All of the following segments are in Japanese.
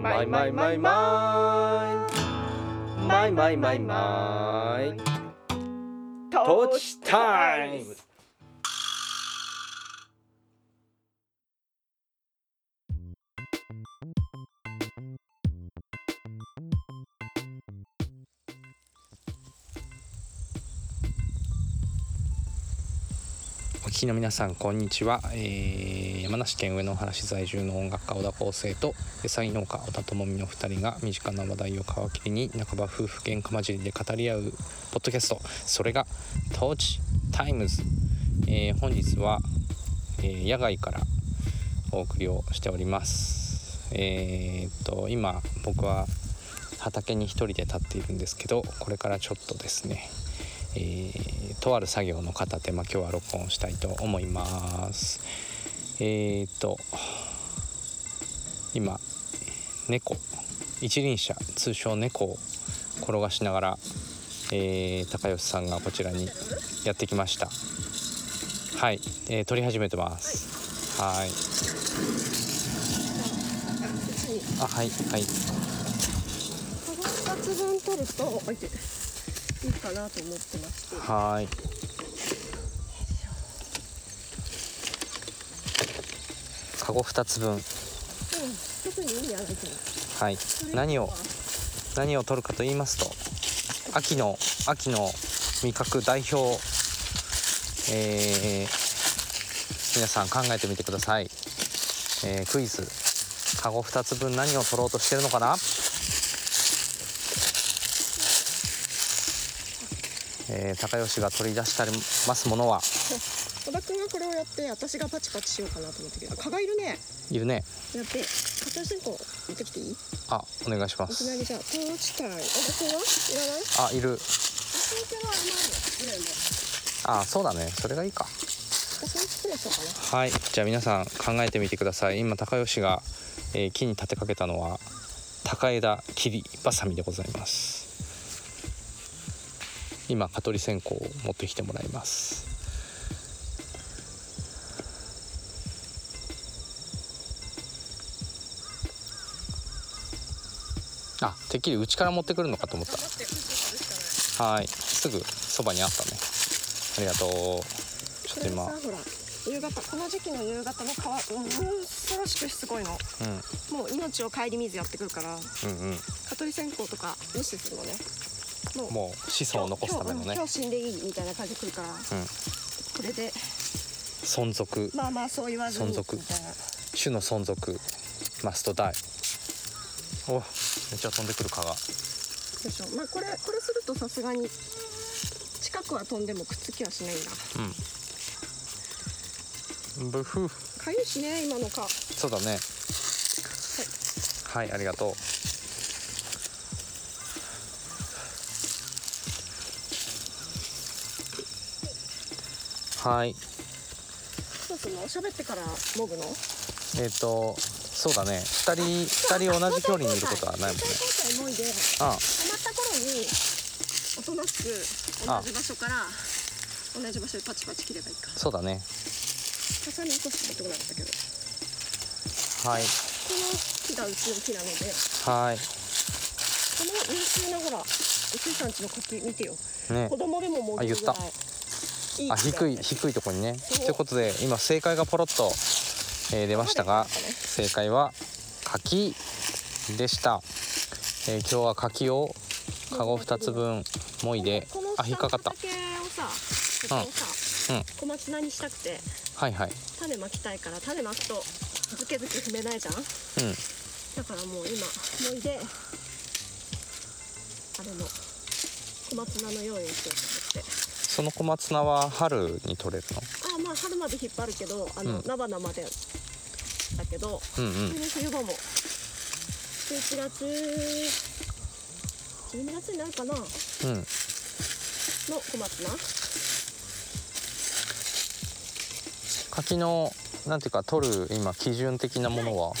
マイマイマイマイ。マイマイマイマイ。トーチタイムお聞きの皆さんこんにちは、えー山梨県上野原市在住の音楽家小田康生と野菜農家小田智美の2人が身近な話題を皮切りに半ば夫婦喧嘩交じりで語り合うポッドキャストそれが「トーチタイムズ」えー本日は、えー野外からお送りをしております。えーっと今僕は畑に一人で立っているんですけどこれからちょっとですねえーとある作業の片手間今日は録音したいと思います。えー、と今猫一輪車通称猫を転がしながら、えー高吉さんがこちらにやってきました。はい、えー撮り始めてます。はい。あはいはい。カゴ2つ分取るとあいていいかなと思ってましてはーいカゴ2つ分。うん特に意味はない。けどはい何を何を取るかと言いますと秋の秋の味覚代表えー皆さん考えてみてください、えークイズ。カゴ2つ分何を取ろうとしてるのかな？えー高吉が取り出してありますものは。小田君がこれをやって私がパチパチしようかなと思ったけど。あ蚊がいるね。いるね。やって片足こう行ってきていい？いあお願いしまきなすりじゃあトーチタイム小田君はいらない？あいる。私の手は甘いのぐらいもあそうだね。それがいいか。私のスプレーしようかなはい。じゃあ皆さん考えてみてください。今高吉が、えー木に立てかけたのは高枝切りばさみでございます。今蚊取り線香を持ってきてもらいますあてっきり内から持ってくるのかと思った。はい。すぐそばにあったね。ありがとう。ちょっと今。夕方この時期の夕方の川うん恐ろしくしつこいの。うもう命を顧みずやってくるからんうんうん。蚊取り線香とか無視するのね。もうもう子孫を残すためのね。今日死んでいいみたいな感じで来るから、うん。これで。存続。まあまあそう言わずに存続。種の存続。マストダイお。めっちゃ飛んでくる蚊が。でしょまあこれこれするとさすがに近くは飛んでもくっつきはしないんだ。うん。ブフー。かゆいしね今の蚊。はいそうだね。はい。ありがとう。はい。どうするの？喋ってからもぐの？えっ、とそうだね。2人二人同じ距離にいることはないもんね。交代もいであ。止まった頃におとなしく同じ場所から同じ場所でパチパチ切ればいいか。そうだね。ったけど。はい。この木がうちの木なので。はい。この優秀なほらうちさんちの柿見てよ。ね。子供でももうあ言った。いいあ低い低いところにね。ということで今正解がポロッと、えー出ましたが正解は柿でした、えー今日は柿をカゴ2つ分もいであ引っかかった。畑をさここをさ、うん。小松菜にしたくてはいはい。種まきたいから種まくとズケズケ踏めないじゃん。うん。だからもう今もいであれの小松菜の用意をしようと思って。その小松菜は春に取れるああまあ春まで引っ張るけどあの、うん。菜花までだけどのうんうん。冬冬場も。11月12月になるかな。のうん。小松菜。柿のなんていうか取る今基準的なものは？を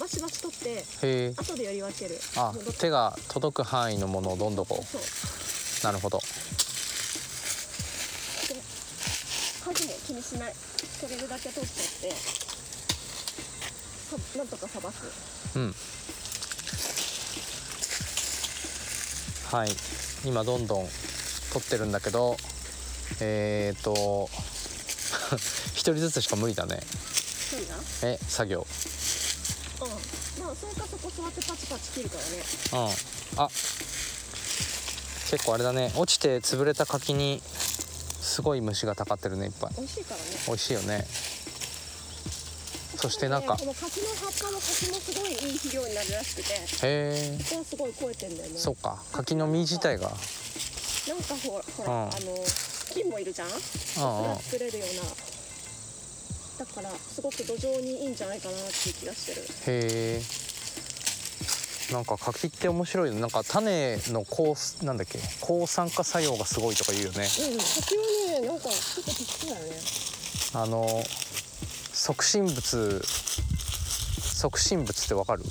バシバシ取ってへえ。後でより分ける。あ手が届く範囲のものをどんどんこそう。うなるほど。数も気にしない。取れるだけ取っちゃって。さなんとかさばく。うん。はい。今どんどん取ってるんだけどえっ、と 一人ずつしか無理だね。え作業。うん。まあそうかそこ座ってパチパチ切るからね。うん。あ。結構あれだね。落ちて潰れた柿にすごい虫がたかってるねいっぱい。美味しいからね。美味しいよね。そしてなんかこの柿の葉っぱの柿もすごいいい肥料になるらしくて。へえ。ここはすごい肥えてんだよね。そうか。柿の実自体が。なんかほらほら、うん。あの菌もいるじゃん？うんうん。が作れるような。だからすごく土壌にいいんじゃないかなっていう気がしてる。へえ。んか柿って面白いよなんか種の抗なんだっけ？抗酸化作用がすごいとか言うよね。うん柿はねなんかちょっと適当だよね。あの促進物促進物ってわかる？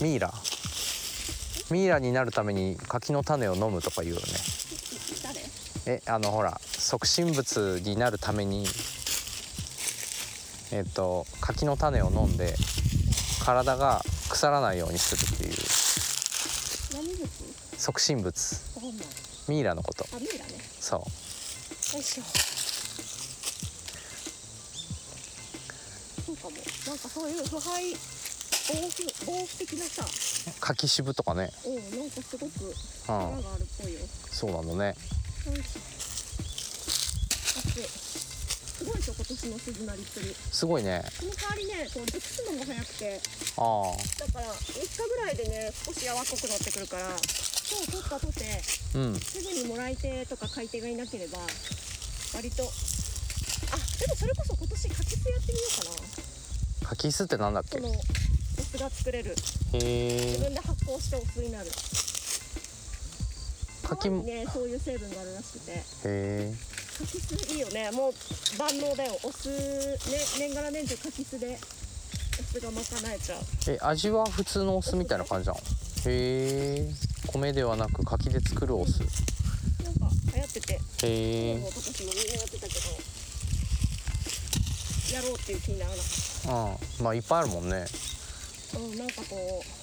ミイラ。ミイラになるために柿の種を飲むとか言うよね。誰？えあのほら促進物になるためにえっと柿の種を飲んで体が腐らないようにするっていう。促進物ミイラのこと。あミイラね。そう。よいしょそうかもなんかそういう腐敗防腐防腐的なさ柿渋とかね。うん。なんかすごくうん。力があるっぽいよそうなのねすごいでしょ今年の鈴なりっぷりすごいね。その代わりねこう熟すのも早くて。あだから3日ぐらいでね少し柔らかくなってくるから今日取ったとてあうん。すぐにもらい手とか買い手がいなければ割と。あでもそれこそ今年柿酢やってみようかな柿酢ってなんだっけ？そのお酢が作れる。へ自え分で発酵してお酢になる。柿も。ねそういう成分があるらしくて。へえ柿酢いいよね。もう万能だよ。お酢ね年がら年中柿酢でお酢が賄えちゃう。え味は普通のお酢みたいな感じなの？へえ米ではなく柿で作るお酢。なんか流行ってて。へえもう今年もみんなやってたけど。やろうっていう気にならなかっうん。まあいっぱいあるもんね。たうんなんかこう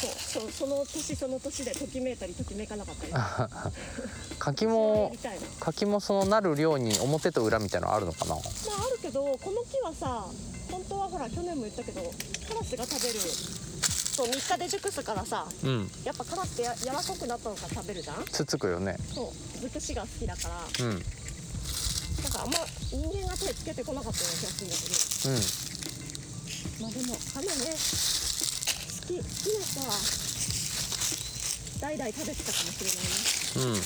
そうそうその年その年でときめいたりときめかなかったり 柿やも 柿もそのなる量に表と裏みたいなのあるのかな？まああるけどこの木はさ本当はほら去年も言ったけどカラスが食べるそう3日で熟すからさうん。やっぱカラスってや柔らかくなったのから食べるじゃん？つっつくよね。そう尽くしが好きだから。うんうんだからあんま人間が手つけてこなかったような気がするんだけど。まあでもあれよね。好き好きな人は代々食べてたかもしれないね。うん。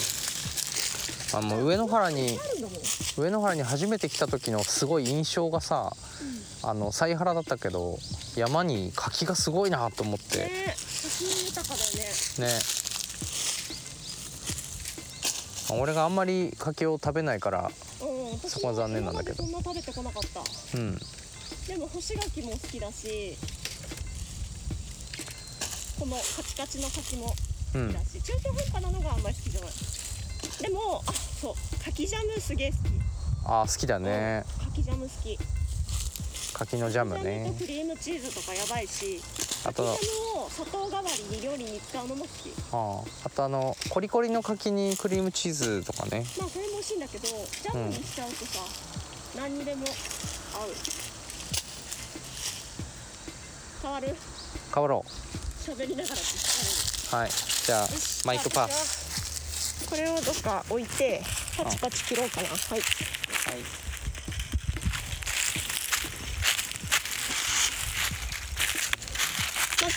あもう上野原に上野原に初めて来た時のすごい印象がさあの犀原だったけど山に柿がすごいなと思って。ねかだよね。ね。まあ俺があんまり柿を食べないからそこは残念なんだけど。そんな食べてこなかった。うん。でも干し柿も好きだしこのカチカチの柿もうん好きだし、中途半端なのがあんまり好きじゃない。でもあそう柿ジャムすげえ好き。あー好きだね。柿ジャム好き。柿のジャムね。とクリームチーズとかやばいしあと砂糖代わりに料理に使うのも好き。あとあのコリコリの柿にクリームチーズとかね。まあそれも美味しいんだけどジャムにしちゃうとさ、何にでも合う。変わる？変わろ喋りながらはい。じゃあマイクパス。これをどっか置いてパチパチ切ろうかな。はい。はい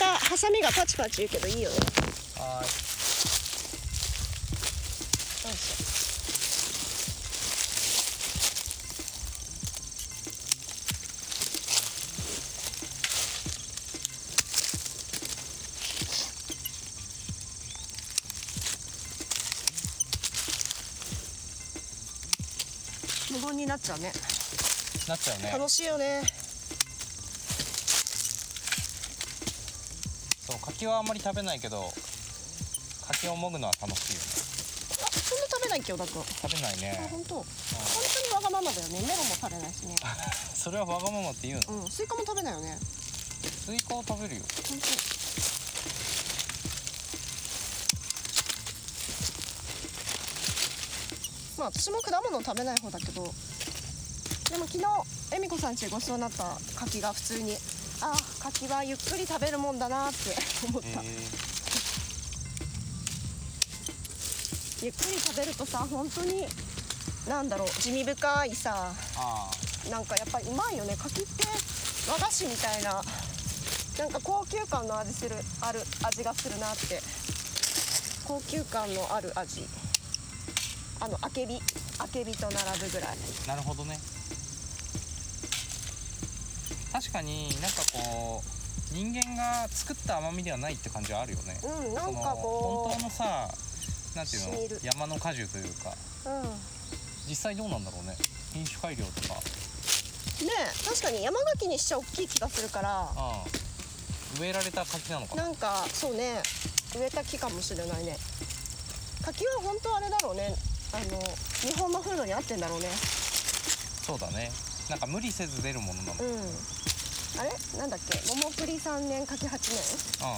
たハサミがパチパチ言うけどいいよね。はよいになっちゃうね。いなっちゃうね。楽しいよね柿はあんまり食べないけど柿をもぐのは楽しいよね。あそんな食べないけ清だく。食べないね。あ本当、本当にわがままだよね。メロンも食べないしね。それはわがままって言うのうん。スイカも食べないよね。スイカを食べるよ。本当まあ私も果物食べない方だけど。でも昨日恵美子さんちごちそうになった柿が普通にあ柿はゆっくり食べるもんだなって 思った、えゆっくり食べるとさ本当になんだろう地味深いさあなんかやっぱりうまいよね。柿って和菓子みたいななんか高級感の味するある味がするなって。高級感のある味。あのあけび。あけびと並ぶぐらい。あなるほどね確かになんかこう人間が作った甘みではないって感じはあるよね。うんなんかこ本当のさなんていうの？山の果樹というか。ううん。ね実際どうなんだろうね。品種改良とか。え確かに山柿にしちゃ大きい気がするから。ああ。植えられた柿なのかな。なんかそうね。植えた木かもしれないね。柿は本当あれだろうね。あの日本の風土に合ってんだろうね。そうだねなんか無理せず出るものなの？うん。あれ？なんだっけ？桃栗3年柿8年？うん。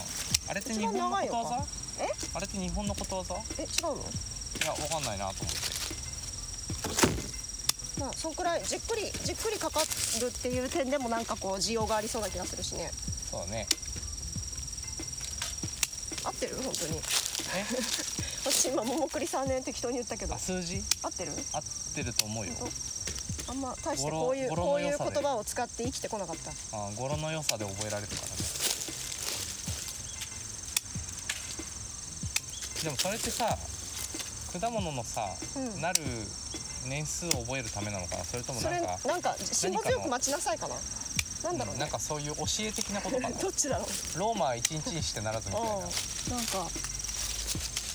あれって日本のことわざ？え？あれって日本のことわざ？いえ違うの？やわかんないなと思って。まあそんくらいじっくりじっくりかかるっていう点でもなんかこう需要がありそうな気がするしね。そうだね。合ってる？本当に。え？私今桃栗3年適当に言ったけど。あ数字？合ってる？合ってると思うよあんま大してこういうこういう言葉を使って生きてこなかった。あ語呂の良さで覚えられてからね。でもそれってさ果物のさ、うん。なる年数を覚えるためなのかな？それともそれなんかなんか辛抱強く待ちなさいかな？なんだろうね、うんなんかそういう教え的なことかな？どっちだろう。ローマは一日にしてならずみたいな。うん。なんか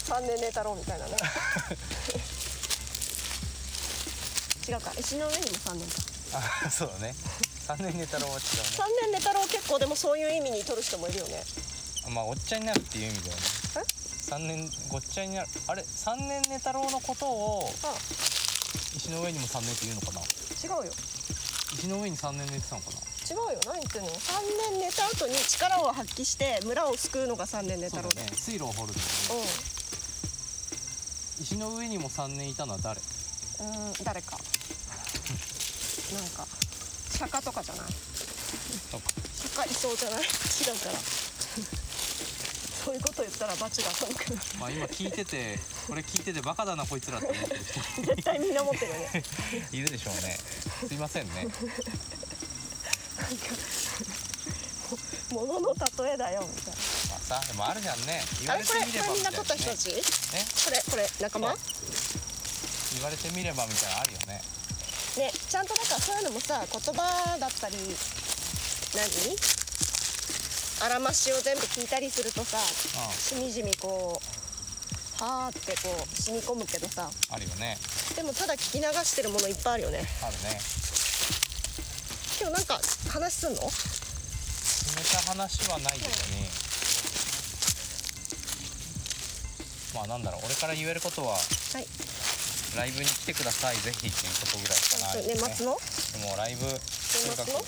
3年寝太郎みたいなね 違うか。石の上にも3年か。あそうだね。3年寝太郎は違うね。3年寝太郎結構でもそういう意味に取る人もいるよね。まあおっちゃんになるっていう意味だよね。3年ごっちゃになるあれ？3年寝太郎のことをあ石の上にも3年って言うのかな？違うよ。石の上に3年寝てたのかな？違うよ。何言ってんの？3年寝た後に力を発揮して村を救うのが3年寝太郎。だよね。水路を掘るんだよね石の上にも3年いたのは誰？うんうん誰かなんか釈迦とかじゃない。釈迦いそうじゃない？違うから。そういうこと言ったら罰が当たるからまあ今聞いててこれ聞いててバカだなこいつらって思ってる。絶対みんな持ってるよね。人 いるでしょうね。すいませんね。物の例えだよ。みたいまあさでもあるじゃんね。言われてみればこれみんなみたいなね。撮った人たちねこれこれ仲間？言われてみればみたいなのあるよねねちゃんとだからそういうのもさ言葉だったり何？あらましを全部聞いたりするとさうしみじみこうはーってこう染み込むけどさ。んあるよね。でもただ聞き流してるものいっぱいあるよね。あるね。今日なんか話すんの？決めた話はないけどね。まあなんだろう俺から言えることははいライブに来てください。ぜひっていうことぐらいしかな。いですね。年末のでもライブとにかくのうん。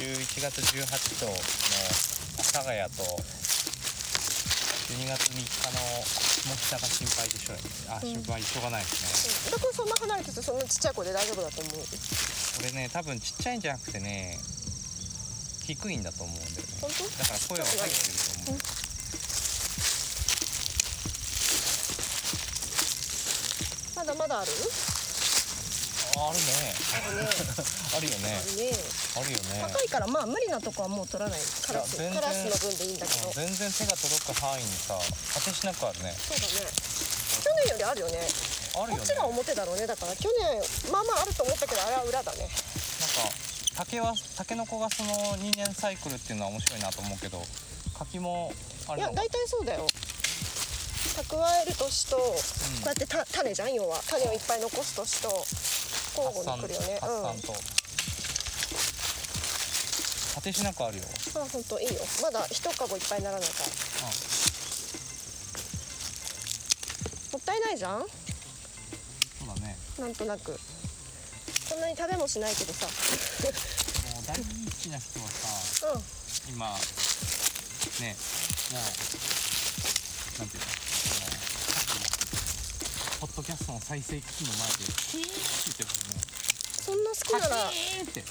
11月18との阿佐ヶ谷と12月3日の下北が心配でしょうよね。あ心配しょうがないですね、小田君そんな離れててそんなちっちゃい声で大丈夫だと思う？俺ね多分ちっちゃいんじゃなくてね低いんだと思うんだよね。本当？だから声は入ってると思うまだある？ああるね。あるね。あるよね。あるよね。高いからまあ無理なとこはもう取らない。カラスカラスの分でいいんだけど。うん全然手が届く範囲にさ果てしなくあるね。そうだね。去年よりあるよね。あるよね。こっちが表だろうね。だから去年まあまああると思ったけどあれは裏だね。なんか竹はタケノコがその2年サイクルっていうのは面白いなと思うけど柿もあれいや大体そうだよ蓄える年と、こうやってた種じゃん要は。種をいっぱい残す年と交互に来るよね。うん。発散と。果てしなくあるよ。あ本当いいよ。まだ一籠いっぱいにならないから。もったいないじゃん？そうだね。なんとなく。こんなに食べもしないけどさ。もう大好きな人はさうん。今ねもうなんていうの？ポッドキャストの再生機器の前でキーンって言ってるもんね。そんな好きなら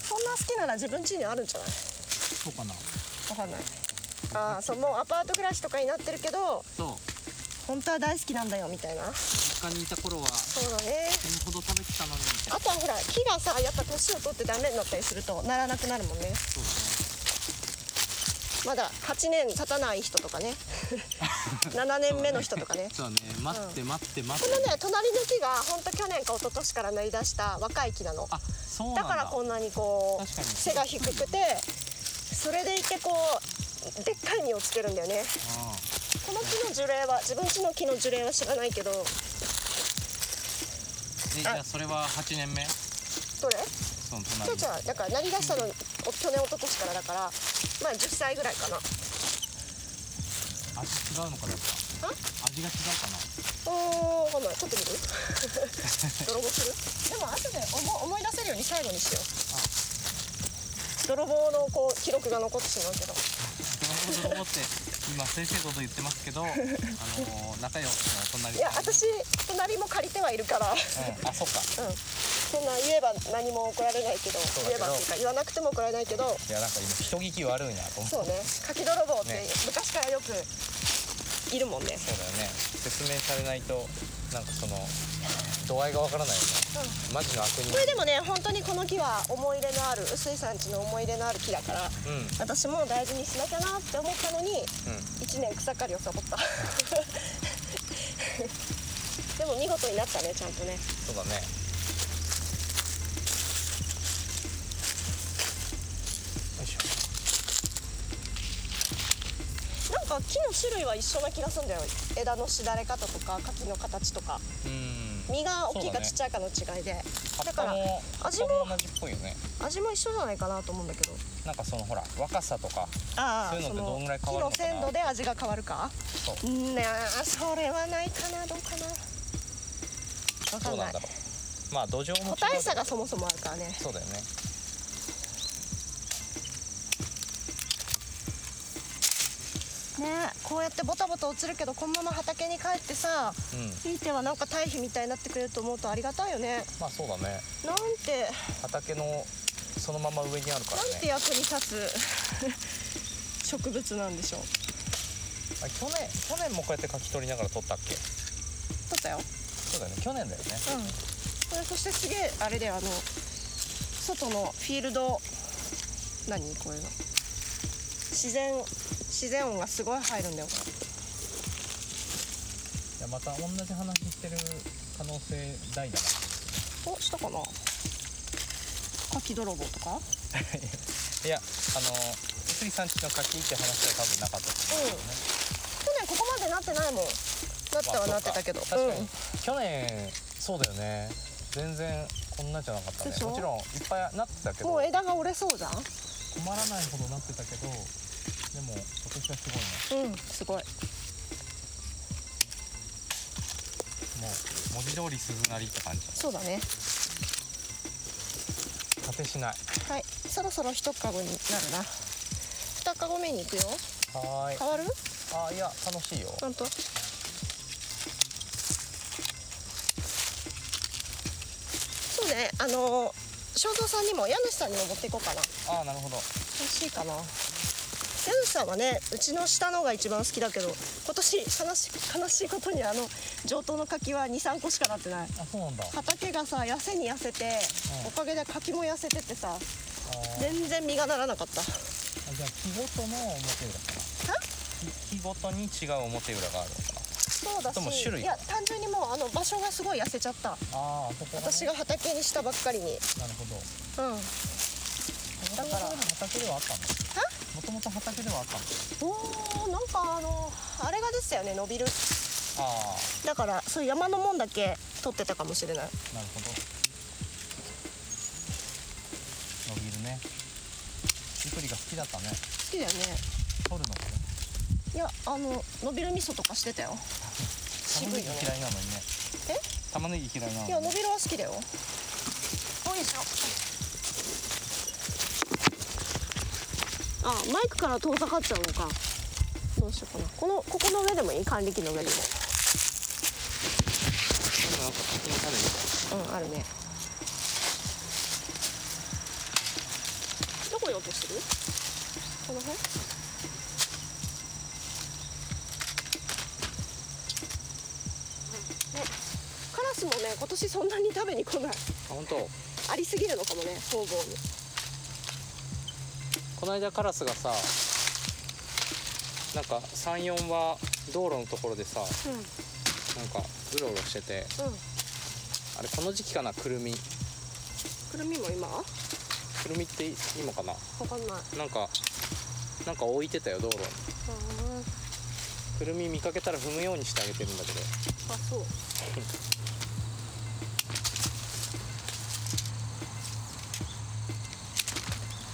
そんな好きなら自分家にあるんじゃない？そうかな。わかんない。ああそうもうアパート暮らしとかになってるけどそう。本当は大好きなんだよみたいな。実家にいた頃はそうだね。死ぬほど食べてたのにみたいな。あとはほら木がさやっぱ年を取ってダメになったりするとならなくなるもんね。そうまだ8年経たない人とかね。7年目の人とかね。そうだね。待って待って待このってね隣の木が本当去年か一昨年からなりだした若い木なの。あそうだ。だからこんなにこう背が低くてそれでいてこうでっかい実をつけるんだよね。あこの木の樹齢は自分家の木の樹齢は知らないけど。じゃあそれは8年目？どれ？その隣。あじゃあだからなりだしたのお去年一昨年からだからまあ10歳ぐらいかな。味違うのかな味が違うかな？おーわかんない。撮ってみる？泥棒する？でも後で思思い出せるように最後にしよう。泥棒のこう記録が残ってしまうけど。泥棒泥棒って今先生こと言ってますけど あのー仲良しの隣いや私隣も借りてはいるから。うん。あそっか。うんそんな言えば何も怒られないけど言えばっていうか言わなくても怒られないけどいやなんか今人聞き悪いなと思って。そうね。柿泥棒ってね。昔からよくいるもんね。そうだよね。説明されないとなんかその度合いがわからないよね、マジの悪人。これでもね本当にこの木は思い入れのある臼井さんちの思い入れのある木だからうん。うん私も大事にしなきゃなって思ったのに1年草刈りをサボった。でも見事になったねちゃんとね。そうだねか木の種類は一緒な気がするんだよ。枝のしだれ方とか柿の形とか。うん。実が大きいかちっちゃいかの違いで。だからも味も葉っぱも同じっぽいよね。味も一緒じゃないかなと思うんだけど。なんかそのほら若さとかあそういうのってどんぐらい変わるのかな？木の鮮度で味が変わるか？そう。うんねそれはないかなどうかな？わかんなんだろう。まあ土壌も個体差がそもそもあるからね。そうだよねねこうやってボタボタ落ちるけどこのまま畑に帰ってさうん。ひいてはなんか堆肥みたいになってくれると思うとありがたいよね。まあそうだね。なんて畑のそのまま上にあるからなんてね役に立つ 植物なんでしょう。あ去年去年もこうやって柿取りながら取ったっけ？取ったよ。そうだよね。去年だよね。うん。これそしてすげえあれだよあの外のフィールド何？こういうの自然自然音がすごい入るんだよ。こいやまた同じ話してる可能性大だな。れおしたかな？柿泥棒とか？う んいやあの水産地の柿って話は多分なかった。と思うけどね、去年ここまでなってないもん。なったはなってたけど、確かに、うん。去年そうだよね。全然こんなじゃなかったね。もちろんいっぱいなってたけど。もう枝が折れそうじゃん？困らないほどなってたけどでも今年はすごいね。うんすごい。もう文字通り鈴なりって感じ。そうだね。果てしない。はい。そろそろ一かごになるな。二かご目に行くよ。はーい。変わる？あいや楽しいよ。本当？そうね。あの正蔵さんにも家主さんにも持っていこうかな。ああなるほど。欲しいかな。家主さんはねうちの下のが一番好きだけど今年悲し悲しいことにあの上等の柿は23個しかなってない。あそうなんだ。畑がさ痩せに痩せて、うん。おかげで柿も痩せてってさ全然実がならなかった。あじゃあ木ごとの表裏かな。木ごとに違う表裏があるのかなそうだし種類。いや単純にもうあの場所がすごい痩せちゃった。あこが、ね、私が畑にしたばっかりに。なるほど。うん。だから畑ではあったんだもともと畑ではあったんだおーなんかあのあれがですよね伸びる。あだからそういう山のもんだけ取ってたかもしれない。あなるほど。伸びるね。ゆくりが好きだったね。好きだよね。取るのやあの伸びる味噌とかしてたよ。玉ねぎ嫌いなのにね。え？玉ねぎ嫌いなのにいや伸びるは好きだよ。よいしょあマイクから遠ざかっちゃうのか。どうしようかな。このここの上でもいい？管理機の上でも。あうんあるね。どこに落としてる？この辺ねカラスもね今年そんなに食べに来ないあ本当ありすぎるのかもね方々にこの間カラスがさなんか34は道路のところでさうんなんかうろうろしててうんあれこの時期かなくるみくるみも今くるみって今かなかんないなんかなんか置いてたよ道路にくるみ見かけたら踏むようにしてあげてるんだけどあそうよ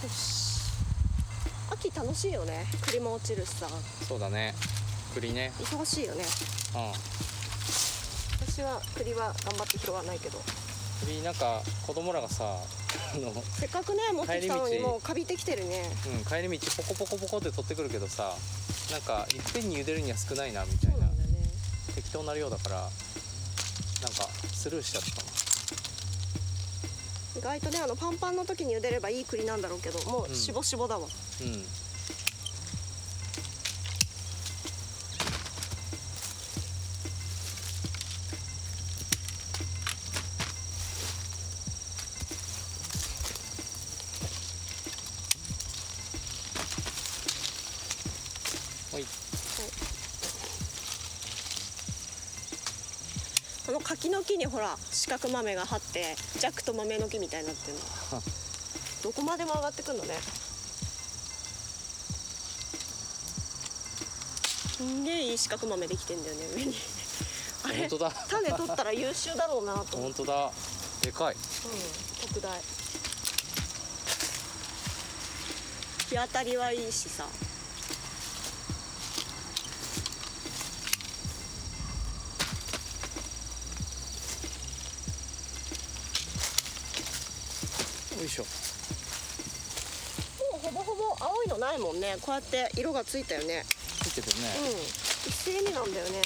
し秋楽しいよね。栗も落ちるしさ。そうだね。栗ね。忙しいよね。うん。私は栗は頑張って拾わないけど。栗なんか子供らがさあの、せっかくね持ってきたのにもうカビてきてるね。うん、帰り道ポコポコポコって取ってくるけどさなんかいっぺんに茹でるには少ないなみたいな。ね。適当な量だからなんかスルーしちゃったな意外とねあのパンパンの時に茹でればいい栗なんだろうけどもううん。しぼしぼだわ、うん。ほ柿の木にほら四角豆が張ってジャックと豆の木みたいになってるの。どこまでも上がってくんのね。すんげえいい四角豆できてんだよね上に。あれ本当だ。種取ったら優秀だろうなと本当だ。でかい。うん、特大。日当たりはいいしさよいしょもうほぼほぼ青いのないもんね。こうやって色がついたよね。ついてるうん。ね、一斉になんだよね。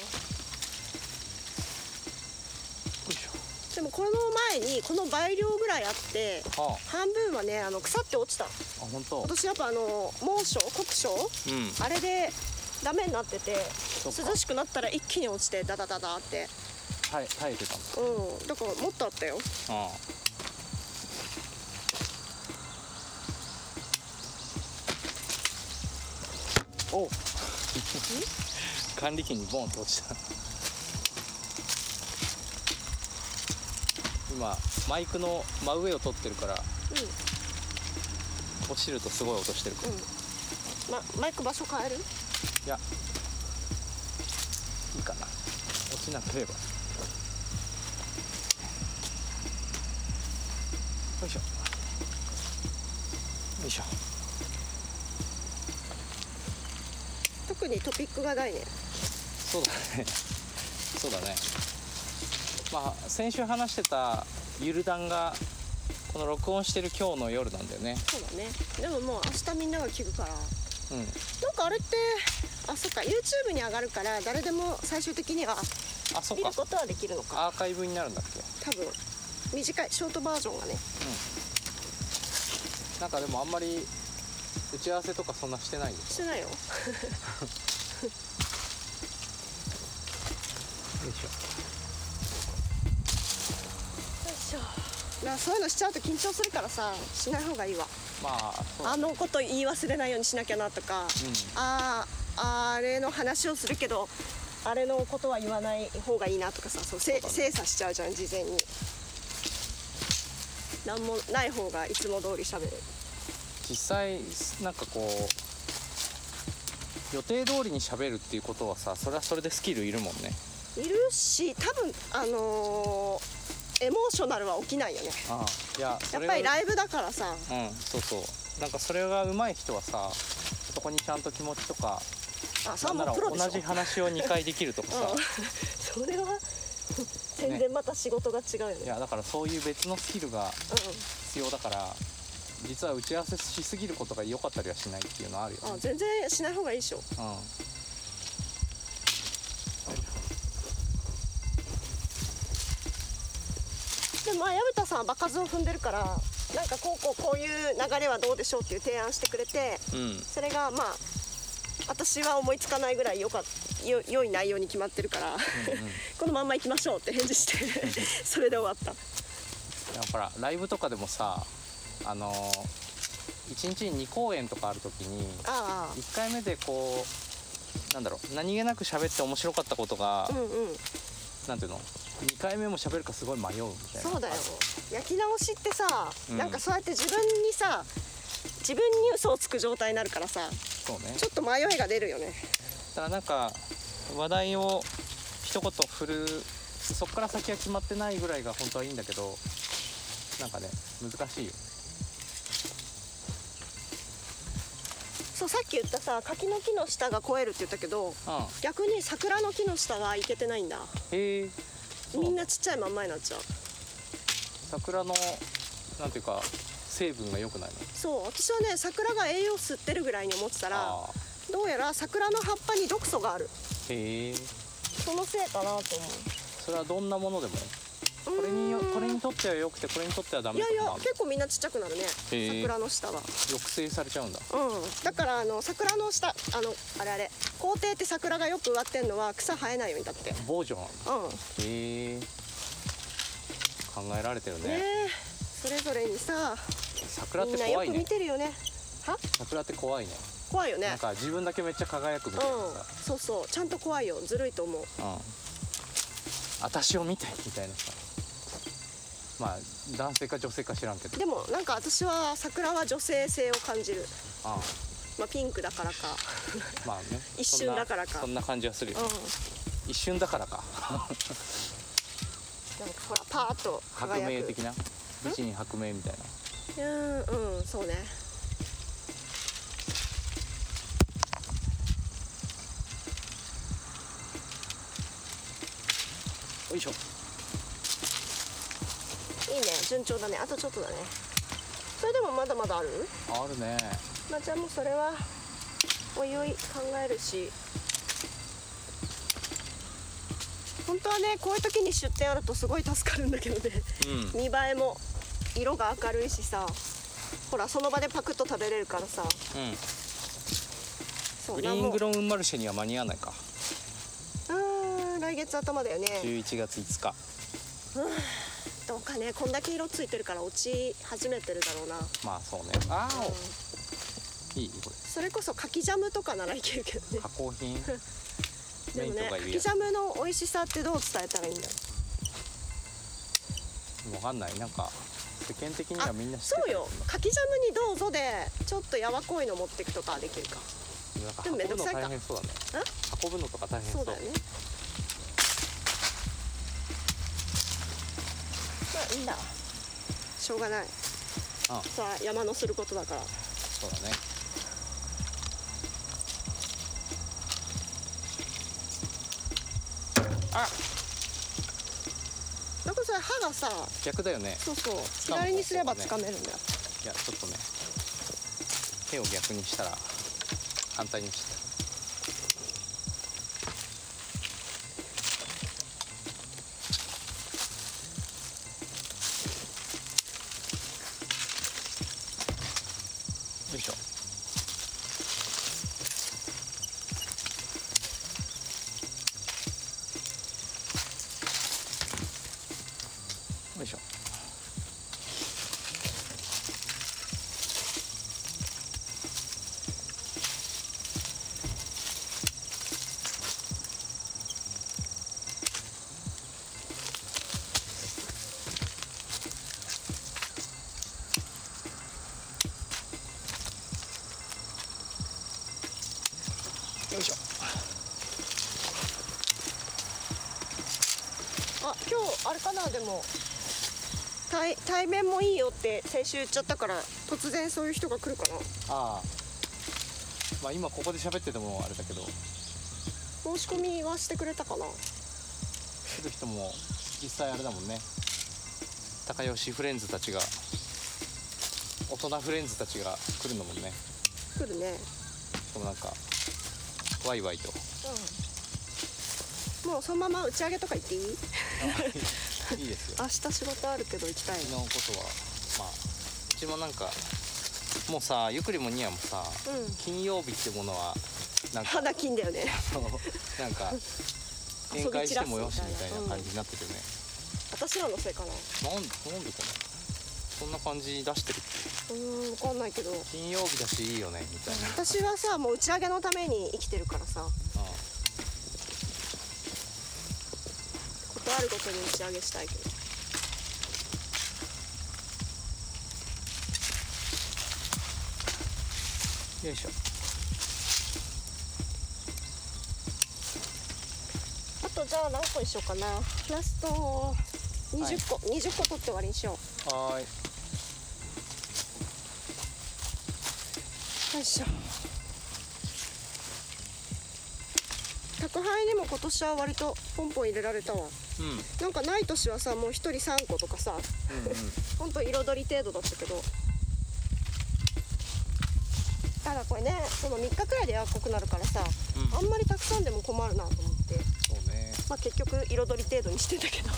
でもこの前にこの倍量ぐらいあって半分はねあの腐って落ちた。あ本当今年やっぱあの猛暑酷暑うん。あれでダメになってて涼しくなったら一気に落ちてダダダダって。耐え耐えてたんだ。うん。だからもっとあったよ。ああお。管理機にボンと落ちた。今マイクの真上を取ってるからう落ちるとすごい音してるから。んうん。まマイク場所変える？いや。いいかな。落ちなければ。よいしょ。よいしょ特にトピックがないねそうだね。そうだね。まあ先週話してたゆる弾がこの録音してる今日の夜なんだよね。そうだね。でももう明日みんなが聞くから。うん。なんかあれってあそっか。YouTube に上がるから誰でも最終的にはあそっか。見ることはできるのか。アーカイブになるんだっけ？多分。短い。ショートバージョンがね。なんかでもあんまり打ち合わせとかそんなしてないでししてないよ。ょよいしょ。よいしょ。だからそういうのしちゃうと緊張するからさしない方がいいわ。まああのこと言い忘れないようにしなきゃなとか、うん。あああれの話をするけどあれのことは言わない方がいいなとかさそうね。精査しちゃうじゃん事前に。何もない方がいつも通り喋る実際なんかこう予定通りに喋るっていうことはさそれはそれでスキルいるもんね。いるし多分あのーエモーショナルは起きないよね。ああいややっぱりライブだからさ。うんそうそう。なんかそれが上手い人はさそこにちゃんと気持ちとかあそれなら同じ話を2回できるとかさ。うん。それは全然また仕事が違うよね。いやだからそういう別のスキルが必要だから実は打ち合わせしすぎることが良かったりはしないっていうのはあるようん、あね全然しない方がいいでしょ。うん。でまあ矢蓋さんは場数を踏んでるからなんかこうこうこういう流れはどうでしょうっていう提案してくれてうん。それがまあ私は思いつかないぐらいよかよ良い内容に決まってるから、このまんま行きましょうって返事して それで終わった。だからライブとかでもさあの1日に2公演とかある時にあ1回目でこうなんだろう何気なく喋って面白かったことが、あうんうん。なんていうの2回目も喋るかすごい迷うみたいな。そうだよ。焼き直しってさ、うん。なんかそうやって自分にさ自分に嘘をつく状態になるからさそうね。ちょっと迷いが出るよね。だからなんか話題を一言振るそっから先は決まってないぐらいが本当はいいんだけどなんかね難しいよそうさっき言ったさ柿の木の下が超えるって言ったけどうん。逆に桜の木の下がいけてないんだ。へえ。みんなちっちゃいまんまになっちゃう。桜のなんていうか成分が良くないの？そう私はね桜が栄養吸ってるぐらいに思ってたらどうやら桜の葉っぱに毒素がある。へえ。そのせいかなと思それはどんなものでも？うこれによこれにとっては良くてこれにとってはダいやいや結構みんなちっちゃくなるね。桜の下は。抑制されちゃうんだ。うん。だからあの桜の下あのあれあれ。校庭って桜がよく植わってんのは草生えないようにだって。防除なんだうん。へえ。考えられてるね。ねえ。それぞれにさ桜っみんなよく見て怖いねてるよね。は？桜って怖いね。怖いよね。なんか自分だけめっちゃ輝くみたいなうん。さ、そうそう。ちゃんと怖いよ。ずるいと思う。うん、私を見てみたいなさまあ男性か女性か知らんけど。でもなんか私は桜は女性性を感じる。あまあピンクだからか。あまあね。一瞬だからか。そんな感じはするよ、うん。一瞬だからか。なんかほらパーッと革命的な？美人に革命みたいな。うんうんそうね。よいしょいいね。順調だね。あとちょっとだね。それでもまだまだある？あるね。まあじゃあもうそれはおいおい考えるし。本当はねこういう時に出店あるとすごい助かるんだけどね。うん。見栄えも色が明るいしさ。ほらその場でパクッと食べれるからさ。うん。そうグリーングローンマルシェには間に合わないか。うーん来月頭だよね。11月5日。どうかねこんだけ色ついてるから落ち始めてるだろうな、まあそうね。ああ、うん。いいこそれこそ柿ジャムとかならいけるけどね。れ加工品？でもね柿ジャムの美味しさってどう伝えたらいいんだろうわかんない。なんか世間的にはみんな知ってそうよ。柿ジャムにどうぞでちょっとやわこいの持ってくとかできるか。でもめんどくさいか。運ぶのとか大変そう。うそだよねいいんだ。しょうがない。あ。さあ山のすることだから。そうだね。あ。なんかそれ歯がさ逆だよね。そうそう。む左にすればつかめるんだよ。いやちょっとね。手を逆にしたら反対にした対対面もいいよって先週言っちゃったから突然そういう人が来るかな。ああ。まあ今ここで喋っててもあれだけど。申し込みはしてくれたかな。来る人も実際あれだもんね。高吉フレンズたちが大人フレンズたちが来るのもんね。来るね。しかもなんかワイワイと。うん。もうそのまま打ち上げとか行っていい？いいですよ。明日仕事あるけど行きたい昨日のことはまあうちもなんかもうさゆくりもニアもさうん。金曜日ってものはなんか肌金だよね。そうなんか宴会してもよしみたいな感じになっててね、私らのせいかな。なんなんでかな。そんな感じ出してるう。ーん分かんないけど。金曜日だしいいよねみたいな。私はさもう打ち上げのために生きてるからさあるごとに打ち上げしたいけど。よいしょ。あとじゃあ何個にしようかな。ラスト20個、20個取って終わりにしよう。はーい。よいしょ宅配にも今年は割とポンポン入れられたわ。うん。うんなんかない年はさもう1人3個とかさほんと彩り程度だったけど。ただこれねその3日くらいでやっこくなるからさ、うん。あんまりたくさんでも困るなと思って。そうね。まあ結局彩り程度にしてんだけど 好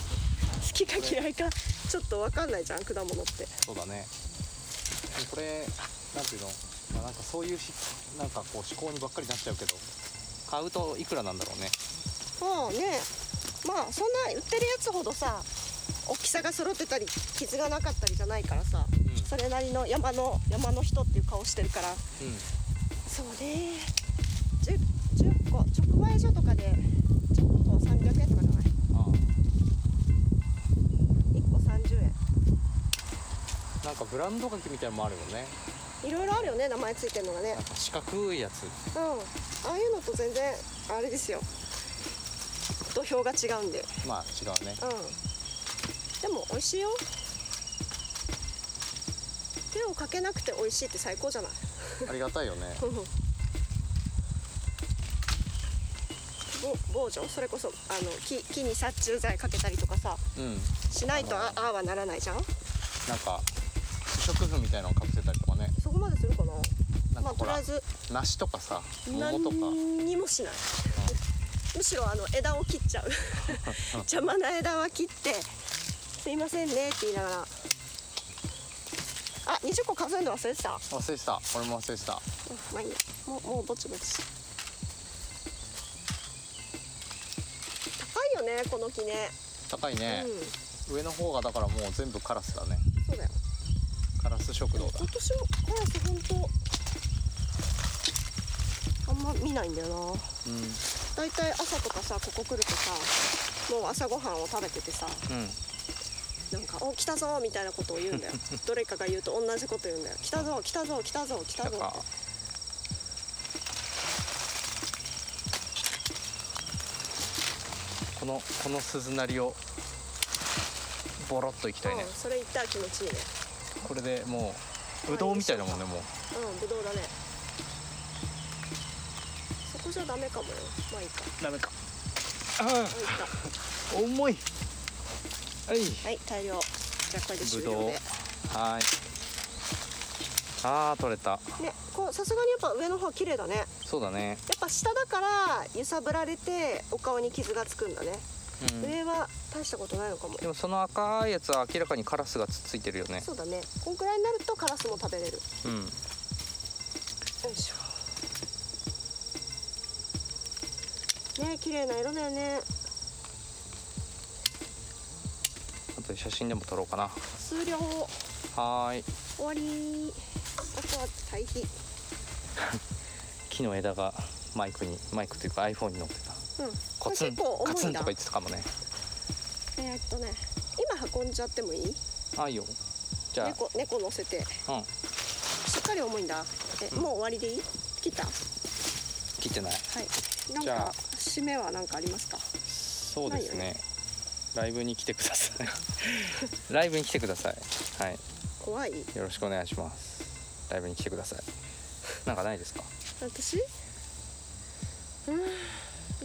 きか嫌いかちょっと分かんないじゃん果物って。そうだね。これなんていうの？まあなんかそういうしなんかこう思考にばっかりなっちゃうけど買うといくらなんだろうね。まあね。まあそんな売ってるやつほどさ大きさが揃ってたり傷がなかったりじゃないからさ、うん。それなりの山の山の人っていう顔してるから。うん。そうね。10, 10個直売所とかで10個300円とかじゃない？あ1個30円。あなんかブランド柿みたいなのもあるよね。いろいろあるよね名前ついてるのがね。なんか四角いやつ。うんああいうのと全然あれですよ。土俵が違うんで。まあ違うね。うん。でも美味しいよ。手をかけなくて美味しいって最高じゃない？ありがたいよね。ぼ防除それこそあの木木に殺虫剤かけたりとかさ。うん。しないとあああはならないじゃん？なんか不織布みたいなのかぶせたりとかね。そこまでするかな？まあとりあえず梨とかさ桃何とか。にもしない。むしろあの枝を切っちゃう。邪魔な枝は切って「すいませんね」って言いながら。あ20個数えるの忘れてた？忘れてた。俺も忘れてた。うんまあいいや。もうもうぼちぼち高いよねこの木ね。高いね。う、ん。上の方がだからもう全部カラスだね。そうだよ。カラス食堂だ。今年もカラス本当ま見ないんだよな。うん。だいたい朝とかさここ来るとさもう朝ごはんを食べててさうん。なんか「お来たぞ」みたいなことを言うんだよ。どれかが言うと同じこと言うんだよ「来たぞ来たぞ来たぞ来たぞ」って。このこの鈴なりをボロッといきたいね。うん、それ言ったら気持ちいいね。これでもうぶどうみたいだもんねもう。うんぶどうだねゃダメかもよ。まあいいか。ダメか。ああ重い。はい。たはい大量。じゃあこれで終了で。はーい。あー取れた。ねこうさすがにやっぱ上の方綺麗だね。やっそうだね。ぱ下だから揺さぶられてお顔に傷がつくんだね、うん。上は大したことないのかも。でもその赤いやつは明らかにカラスがつっついてるよね。そうだね。こんくらいになるとカラスも食べれる。ようんね綺麗な色だよね。あとで写真でも撮ろうかな。数量はーい。終わり。あとは堆肥 木の枝がマイクにマイクというか iPhone に乗ってた。うん。コツンカツンとか言ってたかもね。えーっとね今運んじゃってもいい？あいいよ。じゃあ。猫猫乗せて。うん。しっかり重いんだ。え、うん。もう終わりでいい？切った？は切ってない。い。なんじゃあ。か締めは何かありますか？そうですね。ライブに来てください。ライブに来てください。はい。怖い。よろしくお願いします。ライブに来てください。なんかないですか？私？うん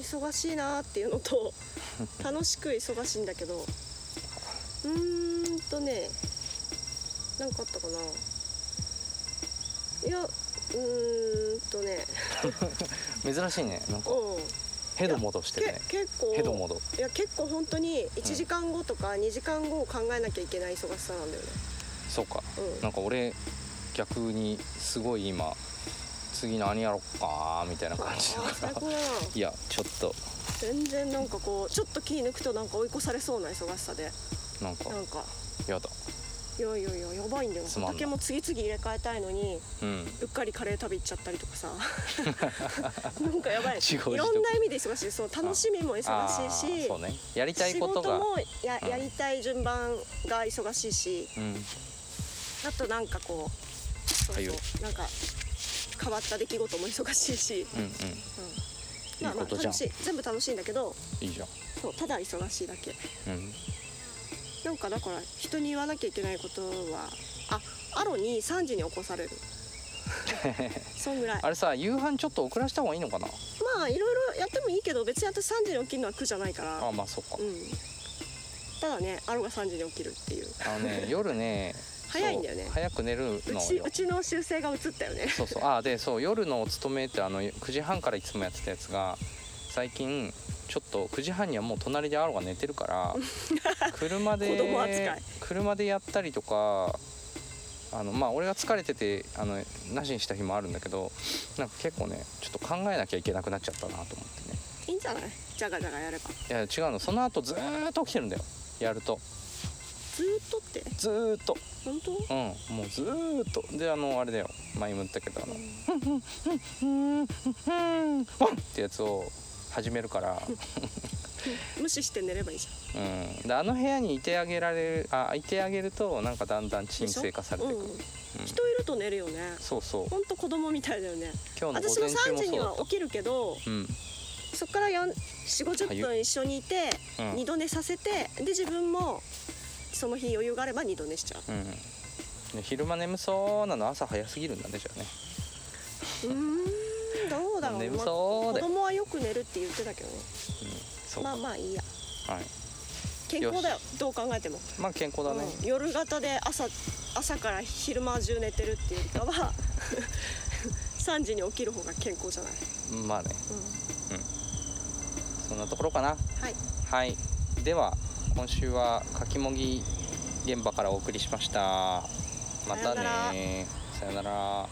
忙しいなーっていうのと 楽しく忙しいんだけどうーんとね何かあったかな？いやうーんとね。珍しいねなんか。うんヘド戻してけね結構ヘドモードいや結構本当に1時間後とか2時間後を考えなきゃいけない忙しさなんだよね。そうか。うん。なんか俺逆にすごい今次何やろっかみたいな感じだからいやちょっと。全然なんかこうちょっと気抜くとなんか追い越されそうな忙しさで。なんか。なんか。やだいやいやいややばいんだよ。つまんない。畑も次々入れ替えたいのにうん。うっかりカレー食べ行っちゃったりとかさ。なんかやばい。自業自得いろんな意味で忙しい。そう楽しみも忙あしいしーそうね。やりたいこと事もやうん。やりたい順番が忙しいし、うん。あとなんかこうそうはいよそうなんか変わった出来事も忙しいし、うん。うん。まあまあいいことじゃん。楽しい。全部楽しいんだけどいいじゃん。そうただ忙しいだけ。うんなんかだから人に言わなきゃいけないことはあアロに3時に起こされる。そんぐらい。あれさ夕飯ちょっと遅らした方がいいのかな？まあいろいろやってもいいけど別に私3時に起きるのは苦じゃないから。あまあそっか。うん。ただねアロが3時に起きるっていう。あのね 夜ね早いんだよね。早く寝るうのよ。ちうちの修正が映ったよね。そうそう。あでそう夜のお勤めってあの9時半からいつもやってたやつが最近ちょっと9時半にはもう隣でアロが寝てるから 車で子供扱い。車でやったりとかあのまあ俺が疲れててあのなしにした日もあるんだけどなんか結構ねちょっと考えなきゃいけなくなっちゃったなと思ってね。いいんじゃない？じゃがじゃがやれば。いや違うの。その後ずーっと起きてるんだよ。やると。ずーっとって？ずーっと。本当？うん。もうずーっと。であのあれだよ。前も言ったけどあのワンってやつを始めるから、無視して寝ればいいじうん、であの部屋にいてあげられるあいてあげるとなんかだんだん鎮静化されていく、ゃん、うん、人いると寝るよね。そうそう。ほんと子供みたいだよね。今日の午私も前中3時には起きるけどたうん。そっから4 4 5 0分一緒にいてうん。二度寝させてで自分もその日余裕があれば二度寝しちゃう。うん。で昼間眠そうなの朝早すぎるんだねじゃあね。うーんどうだろう眠まあそうで、子供はよく寝るって言ってたけどね。そう。まあまあいいや。はい。健康だよ。どう考えても、まあ健康だね、うん。夜型で朝朝から昼間中寝てるっていうよりかは 3時に起きる方が健康じゃない、まあね。うん、そんなところかな。はい。はい。では今週はかきもぎ現場からお送りしました。またね。さよなら